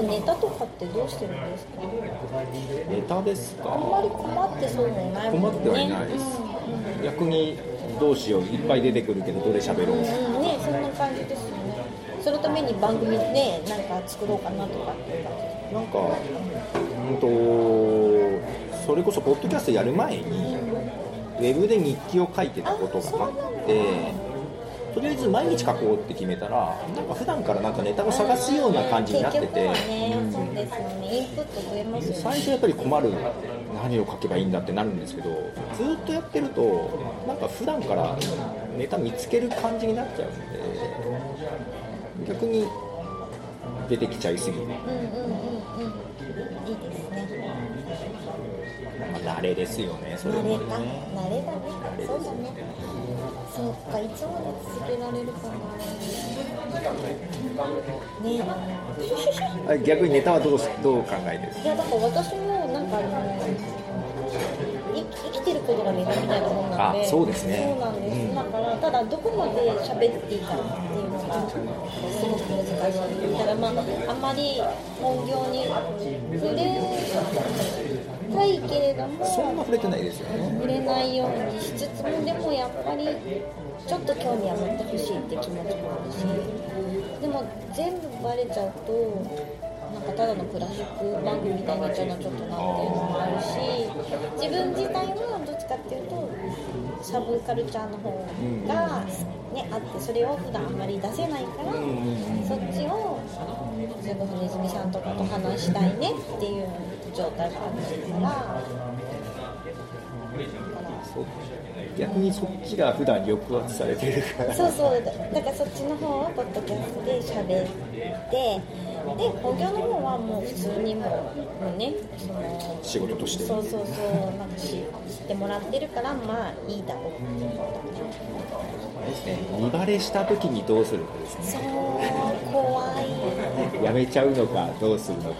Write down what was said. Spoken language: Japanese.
うしてるんですか？ネタですか？あんまり困ってそうもないもんね。困ってはいないです、逆にどうしよういっぱい出てくるけどどれ喋ろう、うん、うん、ねそんな感じですよね。そのために番組ねなんか作ろうかなとかっていう感じなんかうんとそれこそポッドキャストやる前にウェブで日記を書いてたことがあってとりあえず毎日書こうって決めたらなんか普段からなんかネタを探すような感じになってて、最初やっぱり困る何を書けばいいんだってなるんですけどずっとやってるとなんか普段からネタ見つける感じになっちゃうんで逆に出てきちゃいすぎ。る、うんうん慣れですよねそれ慣れかもね。慣れだね。そうだねそうかいつまで続けられるかな。ねあ逆にネタはどうしどう考えてる？いやだから私もなんかあのい生きてることがネタみたいなもんなんで。あそうですね。そうなんです、だからただどこまで喋っていいかっていうのがすごく難しいだからまああんまり本業に触れたいけれどもそんな触れてないですよね。触れないようにしつつもでもやっぱりちょっと興味は持ってほしいって気持ちもあるしでも全部バレちゃうとなんかただのクラシック番組みたいになっちゃうのはちょっとなっていうのもあるし自分自体はどっちかっていうとサブカルチャーの方が、ね、あってそれを普段あんまり出せないから、それこそネズミさんとかと話したいねっていう状態があっから。逆にそっちが普段抑圧されてるから。そうそう。だだからそっちの方はポッドキャストで喋ってで本業の方はもう普通にもうもうねその仕事として。そうそうそう。なんかし知ってもらってるからまあいいだろうっていうですね。見バレした時にどうするかですね。そう怖い。やめちゃうのかどうするのか。